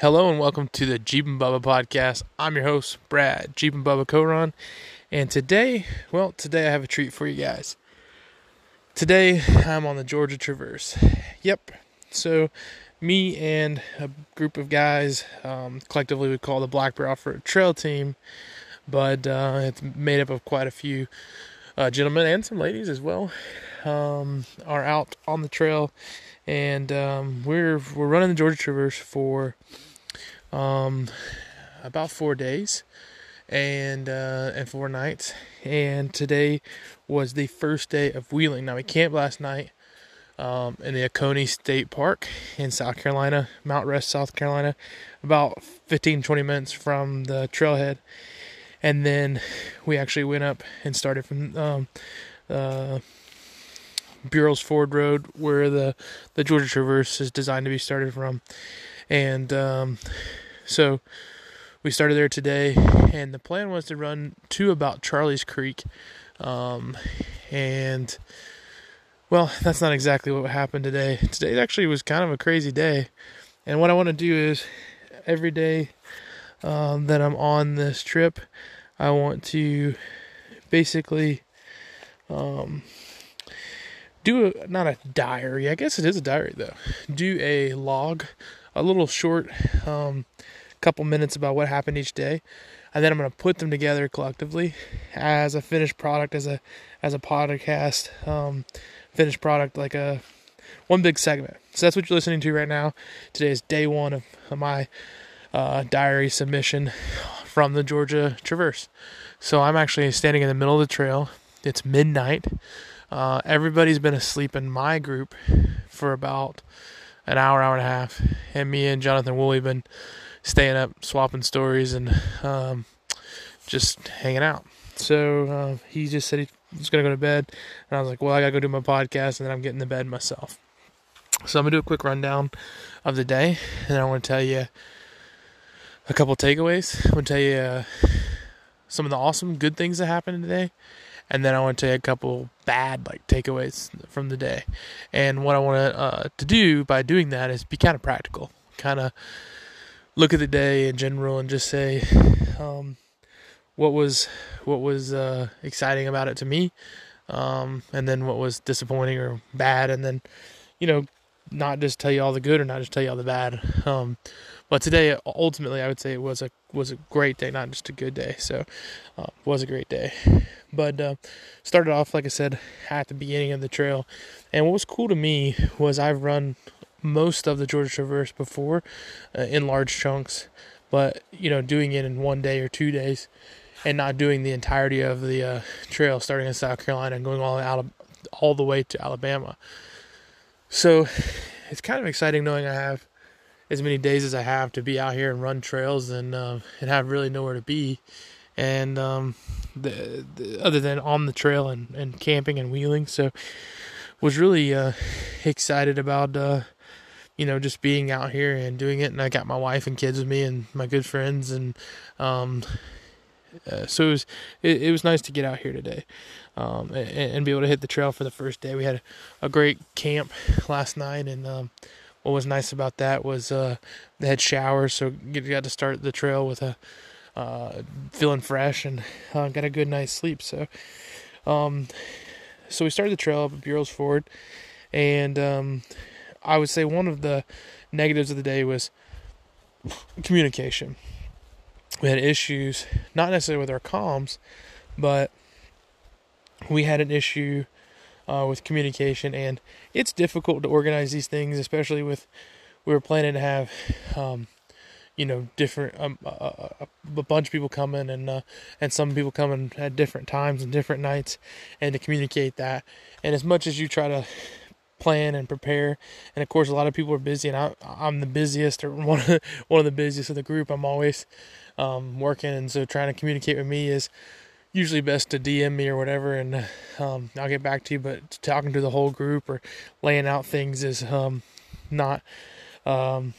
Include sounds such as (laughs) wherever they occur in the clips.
Hello and welcome to the Jeep and Bubba podcast. I'm your host, Brad, Jeep and Bubba Coron. And today, well, today I have a treat for you guys. Today I'm on the Georgia Traverse. Yep. So, me and a group of guys, um, collectively we call the Black Bear Road Trail Team, but uh, it's made up of quite a few uh, gentlemen and some ladies as well, um, are out on the trail. And um, we're we're running the Georgia Traverse for um, about four days and uh, and four nights. And today was the first day of wheeling. Now we camped last night um, in the Oconee State Park in South Carolina, Mountain Rest, South Carolina, about 15 20 minutes from the trailhead. And then we actually went up and started from um, uh, Burrells Ford Road, where the the Georgia Traverse is designed to be started from, and um, so we started there today, and the plan was to run to about Charlie's Creek, um, and well, that's not exactly what happened today. Today actually was kind of a crazy day, and what I want to do is every day um, that I'm on this trip, I want to basically um, do a, not a diary. I guess it is a diary though. Do a log, a little short, um, couple minutes about what happened each day, and then I'm gonna put them together collectively as a finished product, as a as a podcast, um, finished product, like a one big segment. So that's what you're listening to right now. Today is day one of, of my uh, diary submission from the Georgia Traverse. So I'm actually standing in the middle of the trail. It's midnight. Uh, everybody's been asleep in my group for about an hour, hour and a half, and me and Jonathan Woolley been staying up, swapping stories, and um, just hanging out. So uh, he just said he was gonna go to bed, and I was like, "Well, I gotta go do my podcast, and then I'm getting to bed myself." So I'm gonna do a quick rundown of the day, and I want to tell you a couple takeaways. I want to tell you uh, some of the awesome, good things that happened today, and then I want to tell you a couple bad like takeaways from the day. And what I want uh, to do by doing that is be kind of practical, kind of look at the day in general, and just say um, what was what was uh, exciting about it to me, um, and then what was disappointing or bad, and then you know not just tell you all the good or not just tell you all the bad. Um, but today, ultimately, I would say it was a was a great day, not just a good day. So, uh, was a great day. But uh, started off, like I said, at the beginning of the trail, and what was cool to me was I've run most of the Georgia Traverse before uh, in large chunks, but you know, doing it in one day or two days, and not doing the entirety of the uh, trail, starting in South Carolina and going all out all the way to Alabama. So, it's kind of exciting knowing I have as many days as I have to be out here and run trails and uh, and have really nowhere to be, and um, the, the, other than on the trail and, and camping and wheeling. So was really uh, excited about uh, you know just being out here and doing it. And I got my wife and kids with me and my good friends and um, uh, so it was it, it, was nice to get out here today um, and, and, be able to hit the trail for the first day. We had a, great camp last night and um, what was nice about that was uh, they had showers, so you got to start the trail with a uh, feeling fresh and uh, got a good night's sleep. So, um, so we started the trail up at Burrells Ford, and um, I would say one of the negatives of the day was communication. We had issues, not necessarily with our comms, but we had an issue uh, with communication, and it's difficult to organize these things, especially with we were planning to have, um, you know, different um, a, a, bunch of people coming and uh, and some people coming at different times and different nights, and to communicate that. And as much as you try to plan and prepare, and of course a lot of people are busy, and I, I'm the busiest or (laughs) one of the, one of the busiest of the group. I'm always um, working, and so trying to communicate with me is usually best to DM me or whatever, and um, I'll get back to you. But talking to the whole group or laying out things is um, not um,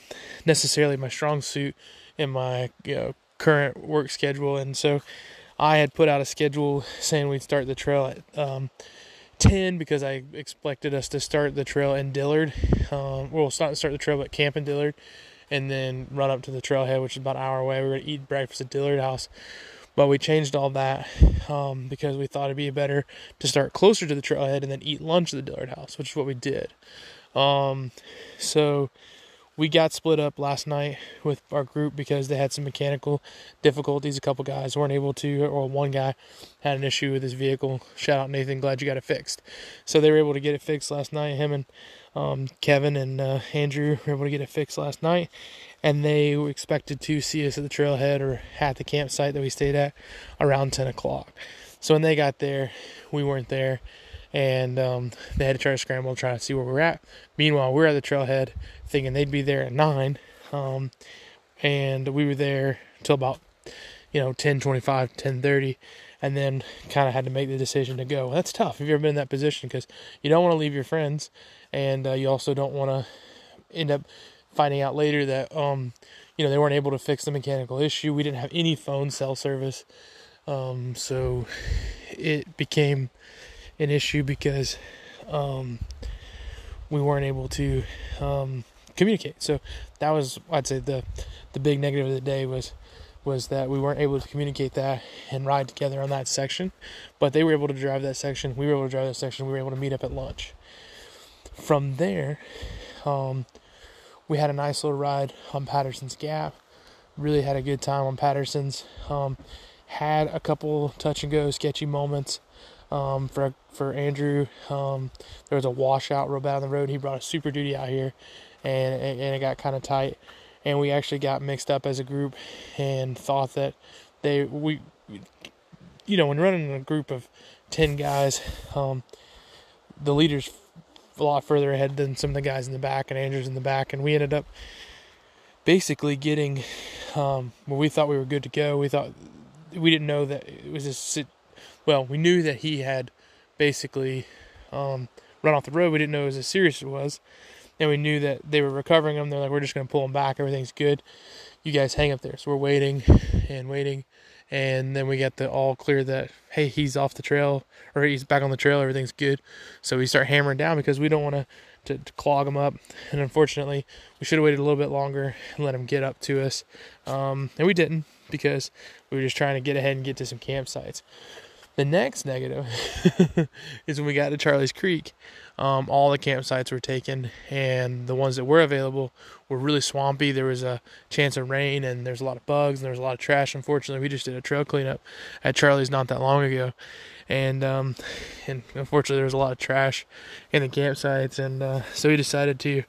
necessarily my strong suit in my you know current work schedule, and so I had put out a schedule saying we'd start the trail at um, 10 because I expected us to start the trail in Dillard. Um, well, start start the trail at camp in Dillard, and then run up to the trailhead, which is about an hour away. We were gonna eat breakfast at Dillard House, but we changed all that um, because we thought it'd be better to start closer to the trailhead and then eat lunch at the Dillard House, which is what we did. Um, so we got split up last night with our group because they had some mechanical difficulties. A couple guys weren't able to, or one guy had an issue with his vehicle. Shout out Nathan, glad you got it fixed. So they were able to get it fixed last night. Him and um, Kevin and uh, Andrew (laughs) were able to get it fixed last night, and they were expected to see us at the trailhead or at the campsite that we stayed at around 10 o'clock. So when they got there, we weren't there and um, they had to try to scramble, try to see where we were at. Meanwhile, we're at the trailhead, thinking they'd be there at nine, um, and we were there till about you know 10, 25, 10, 30, and then kind of had to make the decision to go. That's tough. Have you ever been in that position? Because you don't want to leave your friends, and uh, you also don't want to end up finding out later that um, you know they weren't able to fix the mechanical issue. We didn't have any phone cell service, um, so it became an issue because um, we weren't able to um, communicate. So that was, I'd say, the the big negative of the day was was that we weren't able to communicate that and ride together on that section. But they were able to drive that section. We were able to drive that section. We were able to meet up at lunch. From there, um, we had a nice little ride on Patterson's Gap. Really had a good time on Patterson's. Um, had a couple touch and go sketchy moments um, for for Andrew. Um, there was a washout real bad on the road. He brought a Super Duty out here, and and it got kind of tight, and we actually got mixed up as a group, and thought that they we, you know, when running a group of ten guys, um, the leaders a lot further ahead than some of the guys in the back, and Andrew's in the back, and we ended up basically getting um, where we thought we were good to go. We thought we didn't know that it was a well, we knew that he had basically um, run off the road. We didn't know as serious as it was. And we knew that they were recovering them. They're like, we're just going to pull them back. Everything's good. You guys hang up there. So we're waiting and waiting. And then we get the all clear that, hey, he's off the trail or he's back on the trail. Everything's good. So we start hammering down because we don't want to to, clog him up. And unfortunately, we should have waited a little bit longer and let him get up to us. Um, and we didn't because we were just trying to get ahead and get to some campsites. The next negative (laughs) is when we got to Charlie's Creek, um, all the campsites were taken, and the ones that were available were really swampy. There was a chance of rain, and there's a lot of bugs, and there was a lot of trash. Unfortunately, we just did a trail cleanup at Charlie's not that long ago, and um, and unfortunately, there was a lot of trash in the campsites, and uh, so we decided to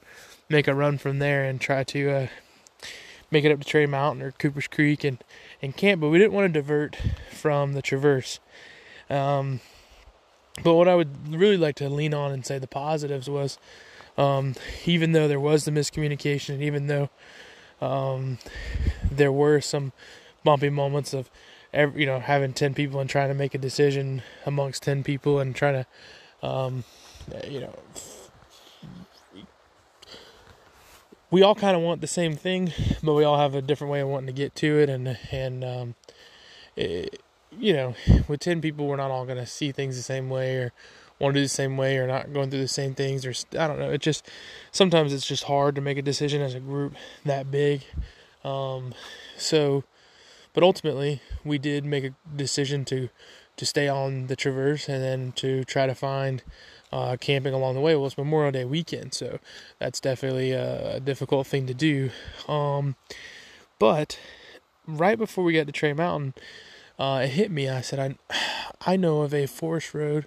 make a run from there and try to uh, make it up to Tray Mountain or Cooper's Creek and and camp. But we didn't want to divert from the Traverse um, but what I would really like to lean on and say the positives was, um, even though there was the miscommunication, and even though um, there were some bumpy moments of, every, you know, having ten people and trying to make a decision amongst ten people and trying to, um, you know, we all kind of want the same thing, but we all have a different way of wanting to get to it, and and um, it, you know, with 10 people, we're not all going to see things the same way or want to do the same way or not going through the same things or I don't know. It just sometimes it's just hard to make a decision as a group that big. Um, so, but ultimately, we did make a decision to to stay on the traverse and then to try to find uh, camping along the way. Well, it's Memorial Day weekend, so that's definitely a, difficult thing to do. Um, but right before we got to Tray Mountain, uh, it hit me. I said, I, (sighs) I know of a forest road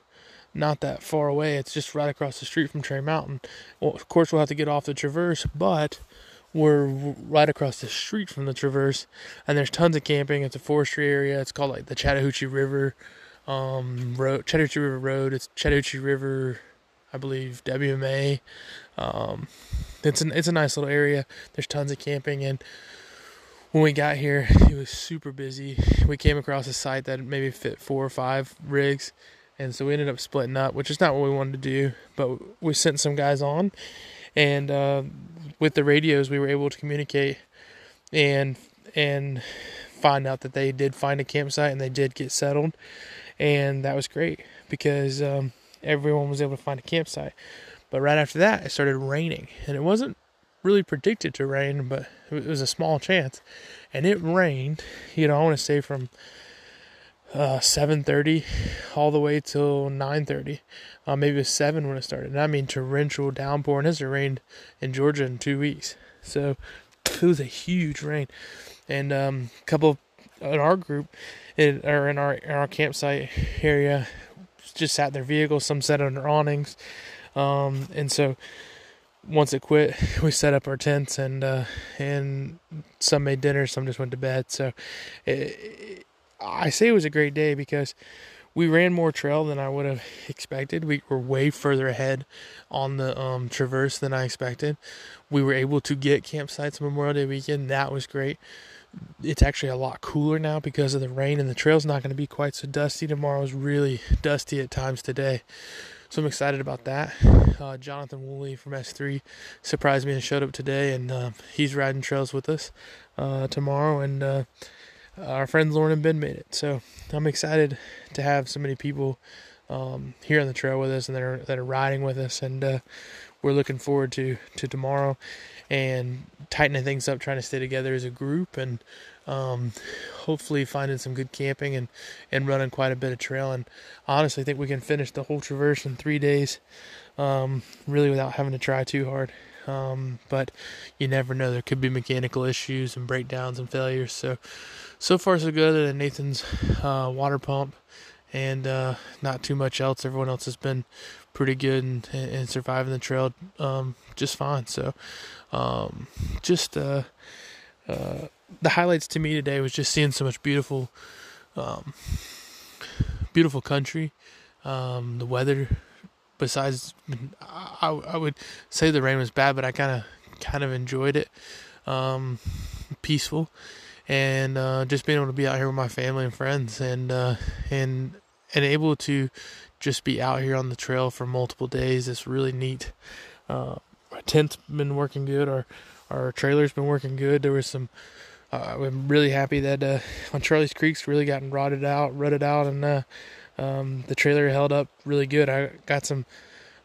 not that far away. It's just right across the street from Tray Mountain. Well, of course, we'll have to get off the Traverse, but we're right across the street from the Traverse, and there's tons of camping. It's a forestry area. It's called like the Chattahoochee River um, Road, Chattahoochee River Road. It's Chattahoochee River, I believe, WMA. Um, it's an it's a nice little area. There's tons of camping and when we got here, it was super busy. We came across a site that maybe fit four or five rigs, and so we ended up splitting up, which is not what we wanted to do. But we sent some guys on, and uh, with the radios, we were able to communicate and and find out that they did find a campsite and they did get settled, and that was great because um, everyone was able to find a campsite. But right after that, it started raining, and it wasn't really predicted to rain, but it was a small chance, and it rained. You know, I want to say from uh, 7:30 all the way till 9:30. Uh, maybe it was seven when it started. And I mean torrential downpour, and it hasn't rained in Georgia in two weeks. So it was a huge rain, and um, a couple in our group, in, or in our in our campsite area, just sat in their vehicles. Some sat under awnings, um, and so once it quit, (laughs) we set up our tents and uh, and some made dinner, some just went to bed. So it, I say it was a great day because we ran more trail than I would have expected. We were way further ahead on the um, traverse than I expected. We were able to get campsites Memorial Day weekend. That was great. It's actually a lot cooler now because of the rain, and the trail's not going to be quite so dusty. Tomorrow is really dusty at times today. So I'm excited about that. Uh, Jonathan Woolley from S3 surprised me and showed up today, and uh, he's riding trails with us uh, tomorrow. And uh, our friends Lauren and Ben made it. So I'm excited to have so many people um, here on the trail with us and that are that are riding with us, and uh, we're looking forward to to tomorrow and tightening things up, trying to stay together as a group, and um, hopefully finding some good camping and and running quite a bit of trail. And honestly, I think we can finish the whole traverse in three days, um, really without having to try too hard. Um, but you never know; there could be mechanical issues and breakdowns and failures. So so far so good. Other than Nathan's uh, water pump and uh, not too much else. Everyone else has been pretty good and, and surviving the trail um, just fine. So um, just uh, the highlights to me today was just seeing so much beautiful, um, beautiful country. Um, the weather, besides, I, I would say the rain was bad, but I kind of kind of enjoyed it. Um, peaceful and uh, just being able to be out here with my family and friends and uh, and and able to just be out here on the trail for multiple days is really neat. Uh, our tent's been working good. Our our trailer's been working good. There was some. Uh, I'm really happy that uh, on Charlie's Creek's really gotten rotted out, rutted out, and uh, um, the trailer held up really good. I got some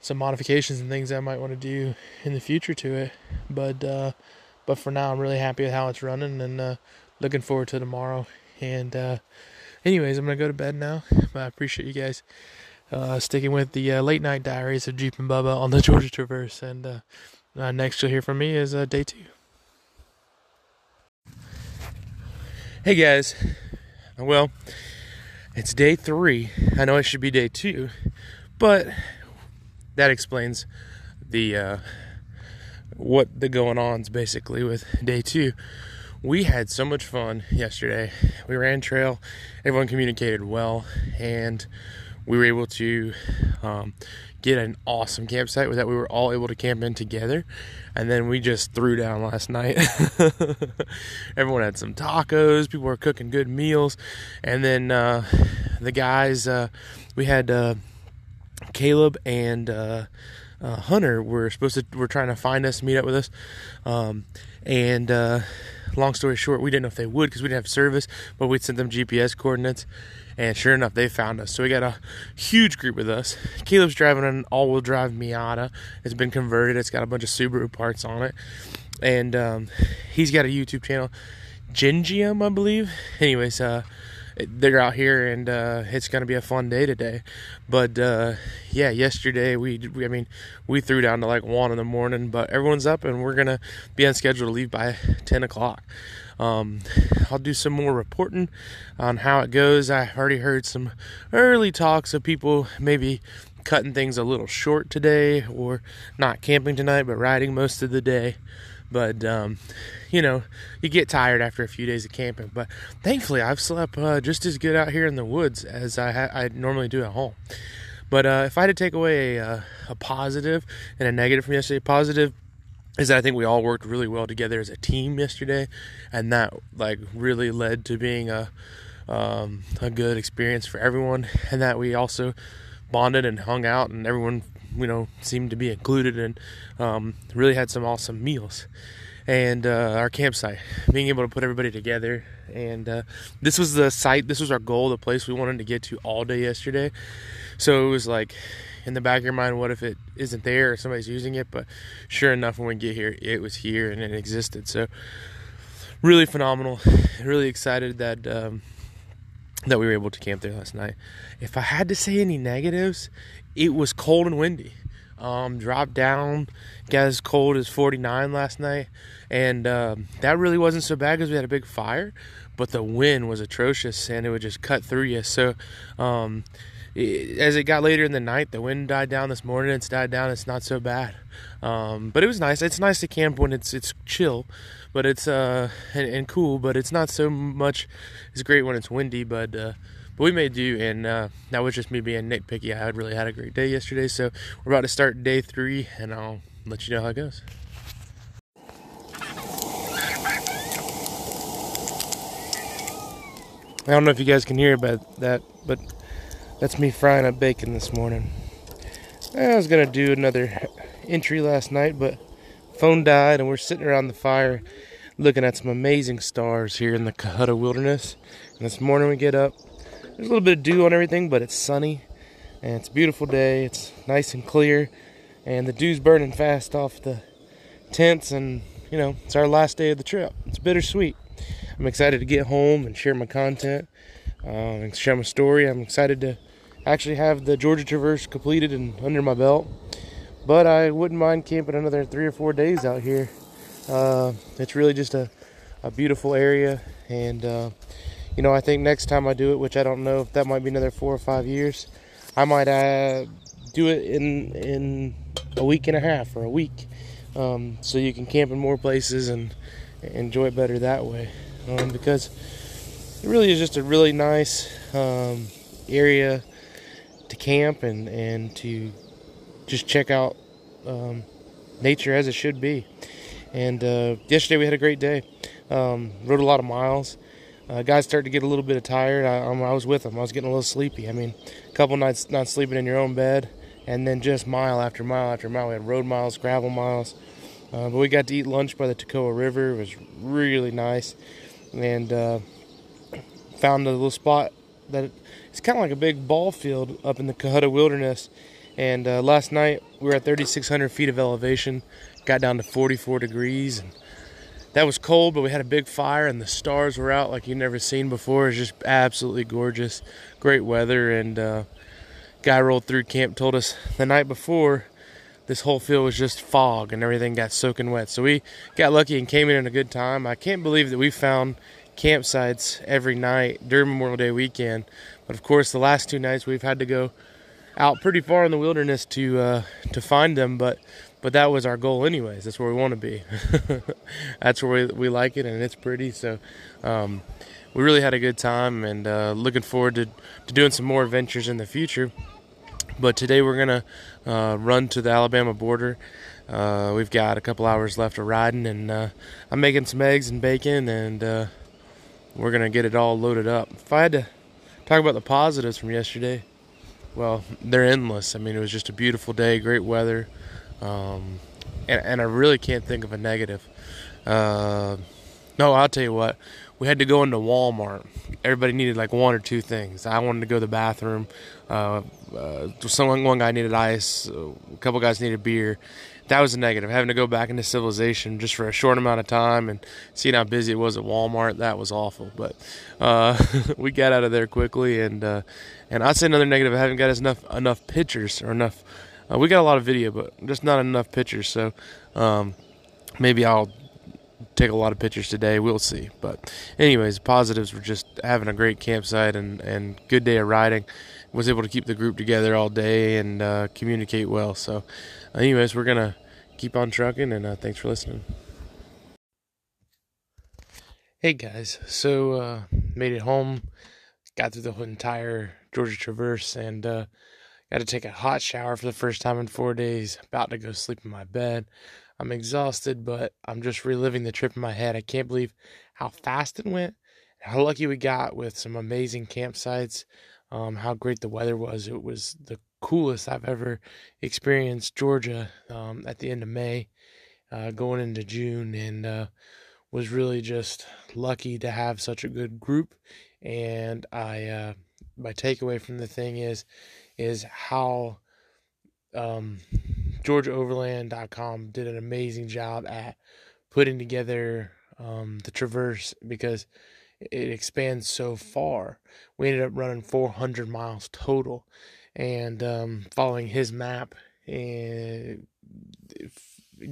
some modifications and things I might want to do in the future to it, but uh, but for now I'm really happy with how it's running and uh, looking forward to tomorrow. And uh, anyways, I'm gonna go to bed now. But I appreciate you guys uh, sticking with the uh, late night diaries of Jeep and Bubba on the (laughs) Georgia Traverse. And uh, uh, next you'll hear from me is uh, day two. Hey guys, well, it's day three. I know it should be day two, but that explains the what the going ons basically with day two we had so much fun yesterday. We ran trail, everyone communicated well, and we were able to um, get an awesome campsite that we were all able to camp in together. And then we just threw down last night. (laughs) everyone had some tacos, people were cooking good meals, and then uh, the guys, uh, we had uh, Caleb and uh, uh, Hunter were supposed to, were trying to find us, meet up with us, um, and uh, long story short, we didn't know if they would because we didn't have service, but we sent them GPS coordinates, and sure enough, they found us. So we got a huge group with us. Caleb's driving an all-wheel drive Miata. It's been converted. It's got a bunch of Subaru parts on it, and um, he's got a YouTube channel, Gingium, I believe. Anyways, uh, they're out here and uh, it's going to be a fun day today. But uh, yeah, yesterday we, we, I mean, we threw down to like one in the morning, but everyone's up and we're going to be on schedule to leave by 10 o'clock. Um, I'll do some more reporting on how it goes. I already heard some early talks of people maybe cutting things a little short today or not camping tonight, but riding most of the day. But um, you know, you get tired after a few days of camping. But thankfully, I've slept uh, just as good out here in the woods as I, ha- I normally do at home. But uh, if I had to take away a, uh, a positive and a negative from yesterday, positive is that I think we all worked really well together as a team yesterday, and that like really led to being a um, a good experience for everyone, and that we also bonded and hung out, and everyone you know seemed to be included, and um, really had some awesome meals and uh, our campsite, being able to put everybody together. And uh, this was the site, this was our goal, the place we wanted to get to all day yesterday. So it was like, in the back of your mind, what if it isn't there or somebody's using it? But sure enough, when we get here, it was here and it existed. So really phenomenal. Really excited that um, that we were able to camp there last night. If I had to say any negatives, it was cold and windy. Um, dropped down, got as cold as 49 last night, and um, that really wasn't so bad because we had a big fire, but the wind was atrocious and it would just cut through you. So, um, it, as it got later in the night, the wind died down this morning. It's died down. It's not so bad, um, but it was nice. It's nice to camp when it's it's chill, but it's uh and, and cool. But it's not so much. It's great when it's windy, but. Uh, but we made do, and uh, that was just me being nitpicky. I had really had a great day yesterday, so we're about to start day three, and I'll let you know how it goes. I don't know if you guys can hear about that, but that's me frying up bacon this morning. I was gonna do another entry last night, but phone died, and we're sitting around the fire looking at some amazing stars here in the Cohutta Wilderness. And this morning we get up, there's a little bit of dew on everything, but it's sunny and it's a beautiful day. It's nice and clear, and the dew's burning fast off the tents. And you know, it's our last day of the trip. It's bittersweet. I'm excited to get home and share my content uh, and share my story. I'm excited to actually have the Georgia Traverse completed and under my belt. But I wouldn't mind camping another three or four days out here. Uh, it's really just a, a beautiful area, and uh, you know, I think next time I do it, which I don't know if that might be another four or five years, I might uh, do it in in a week and a half or a week, um, so you can camp in more places and enjoy it better that way. Um, because it really is just a really nice um, area to camp and and to just check out um, nature as it should be. And uh, yesterday we had a great day. Um, rode a lot of miles uh, guys start to get a little bit tired. I, I, was with them. I was getting a little sleepy. I mean, a couple nights not sleeping in your own bed, and then just mile after mile after mile. We had road miles, gravel miles, uh, but we got to eat lunch by the Toccoa River. It was really nice, and uh, found a little spot that it's kind of like a big ball field up in the Cohutta Wilderness. And uh, last night we were at 3,600 feet of elevation, got down to 44 degrees, and that was cold, but we had a big fire and the stars were out like you've never seen before. It was just absolutely gorgeous, great weather. And uh, guy rolled through camp told us the night before this whole field was just fog and everything got soaking wet. So we got lucky and came in in a good time. I can't believe that we found campsites every night during Memorial Day weekend. But of course, the last two nights we've had to go out pretty far in the wilderness to uh, to find them. But but that was our goal anyways. That's where we want to be. (laughs) That's where we, we like it and it's pretty so um, we really had a good time and uh, looking forward to, to doing some more adventures in the future. But today we're gonna uh, run to the alabama border. Uh, we've got a couple hours left of riding and uh, i'm making some eggs and bacon and uh, we're gonna get it all loaded up. If i had to talk about the positives from yesterday well they're endless. I mean it was just a beautiful day great weather um, and, and I really can't think of a negative. Uh, no, I'll tell you what. We had to go into Walmart. Everybody needed like one or two things. I wanted to go to the bathroom. Uh, uh, someone, one guy needed ice. A couple guys needed beer. That was a negative. Having to go back into civilization just for a short amount of time and seeing how busy it was at Walmart, that was awful. But uh, (laughs) we got out of there quickly, and uh, and I'd say another negative. I haven't got enough enough pictures or enough uh, we got a lot of video, but just not enough pictures. So um, maybe I'll take a lot of pictures today. We'll see. But anyways, positives were just having a great campsite and and good day of riding. Was able to keep the group together all day and uh, communicate well. So, anyways, we're gonna keep on trucking and uh, thanks for listening. Hey guys, so uh, made it home, got through the whole entire Georgia Traverse, and uh, Got to take a hot shower for the first time in four days. About to go sleep in my bed. I'm exhausted, but I'm just reliving the trip in my head. I can't believe how fast it went, how lucky we got with some amazing campsites, um, how great the weather was. It was the coolest I've ever experienced Georgia um, at the end of May, uh, going into June, and uh, was really just lucky to have such a good group. And I, uh, my takeaway from the thing is, is how um, GeorgiaOverland.com did an amazing job at putting together um, the Traverse because it expands so far. We ended up running 400 miles total, and um, following his map and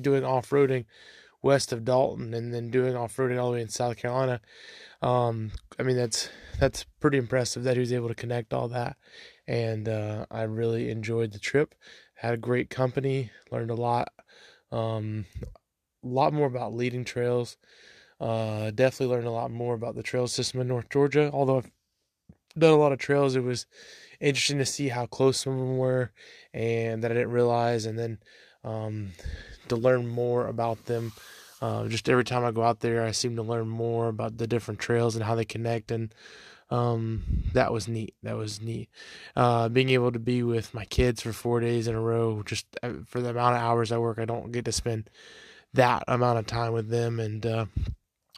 doing off roading west of Dalton, and then doing off roading all the way in South Carolina. Um, I mean that's that's pretty impressive that he was able to connect all that, and uh, I really enjoyed the trip. Had a great company, learned a lot, um, a lot more about leading trails. Uh, definitely learned a lot more about the trail system in North Georgia. Although I've done a lot of trails, it was interesting to see how close some of them were, and that I didn't realize. And then um, to learn more about them. Uh, just every time I go out there, I seem to learn more about the different trails and how they connect, and um, that was neat. That was neat. Uh, being able to be with my kids for four days in a row, just uh, for the amount of hours I work, I don't get to spend that amount of time with them, and uh,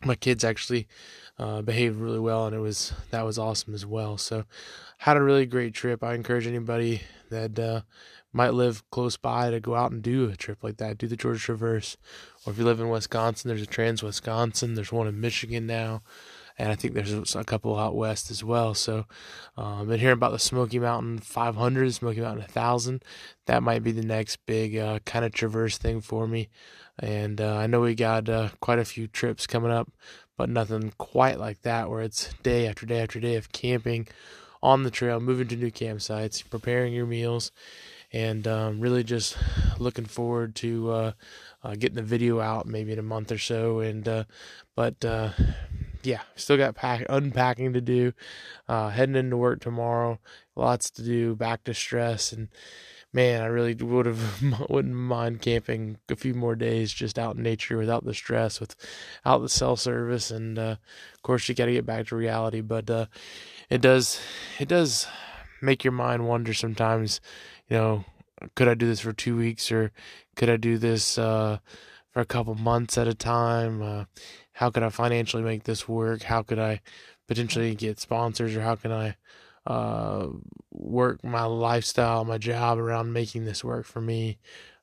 my kids actually uh, behaved really well, and it was that was awesome as well. So, had a really great trip. I encourage anybody that uh, might live close by to go out and do a trip like that, do the Georgia Traverse, or if you live in Wisconsin, there's a Trans Wisconsin. There's one in Michigan now, and I think there's a couple out west as well. So, I've been hearing about the Smoky Mountain 500, Smoky Mountain 1000. That might be the next big uh, kind of traverse thing for me. And uh, I know we got uh, quite a few trips coming up, but nothing quite like that where it's day after day after day of camping on the trail, moving to new campsites, preparing your meals, and um, really just looking forward to uh, uh, getting the video out maybe in a month or so. And uh, but uh, yeah, still got pack unpacking to do. Uh, heading into work tomorrow, lots to do. Back to stress and man, I really would have (laughs) wouldn't mind camping a few more days just out in nature without the stress, without the cell service, and uh, of course you got to get back to reality. But uh, it does it does make your mind wonder sometimes. You know, could I do this for two weeks or could I do this uh, for a couple months at a time? Uh, how could I financially make this work? How could I potentially get sponsors or how can I uh, work my lifestyle, my job around making this work for me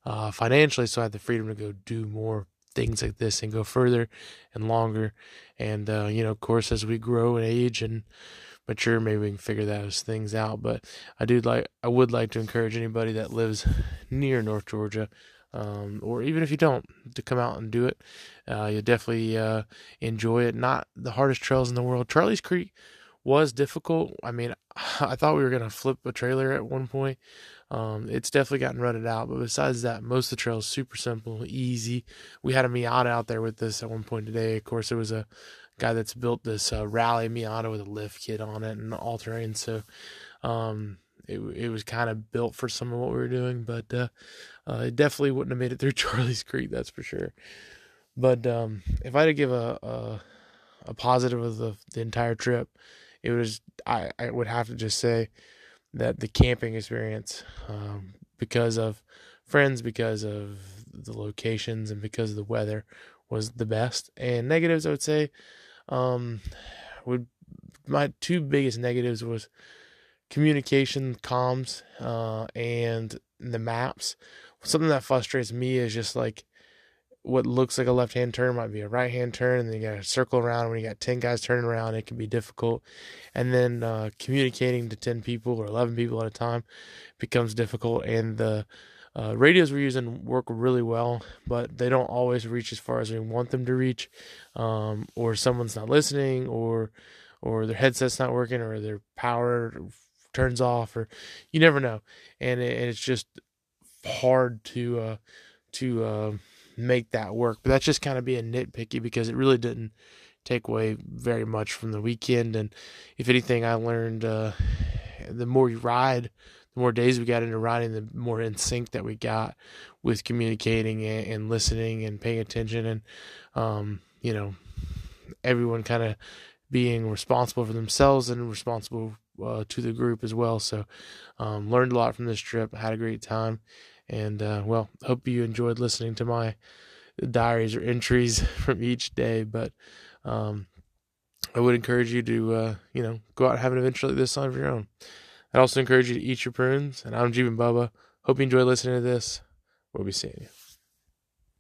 uh, financially, so I have the freedom to go do more things like this and go further and longer. And uh, you know, of course, as we grow and age and mature, maybe we can figure those things out. But I do like, I would like to encourage anybody that lives near North Georgia. Um, or even if you don't, to come out and do it. Uh, you'll definitely uh, enjoy it. Not the hardest trails in the world. Charlie's Creek was difficult. I mean, (sighs) I thought we were gonna flip a trailer at one point. Um, it's definitely gotten rutted out, but besides that, most of the trails super simple, easy. We had a Miata out there with this at one point today. Of course, it was a guy that's built this uh, rally Miata with a lift kit on it and all terrain. So, um, it it was kind of built for some of what we were doing, but uh, uh, it definitely wouldn't have made it through (laughs) Charlie's Creek, that's for sure. But um, if I had to give a, a, a positive of the the entire trip, it was I, I would have to just say that the camping experience um, because of friends because of the locations and because of the weather was the best. And negatives i would say um, would my two biggest negatives was communication comms uh, and the maps. Something that frustrates me is just like what looks like a left hand turn might be a right hand turn, and then you got to circle around. When you got 10 guys turning around, it can be difficult. And then uh, communicating to 10 people or 11 people at a time becomes difficult. And the uh, radios we're using work really well, but they don't always reach as far as we want them to reach, um, or someone's not listening, or or their headset's not working, or their power turns off, or you never know. And, it, and it's just hard to uh, to uh, make that work. But that's just kind of being nitpicky because it really didn't take away very much from the weekend. And if anything, I learned uh, the more you ride, the more days we got into riding, the more in sync that we got with communicating and, and listening and paying attention. And, um, you know, everyone kind of being responsible for themselves and responsible uh, to the group as well. So, um, learned a lot from this trip. Had a great time. And uh, well, hope you enjoyed listening to my diaries or entries (laughs) from each day. But um, I would encourage you to, uh, you know, go out and have an adventure like this on your own. I'd also encourage you to eat your prunes. And I'm Jeep and Bubba. Hope you enjoy listening to this. We'll be seeing you.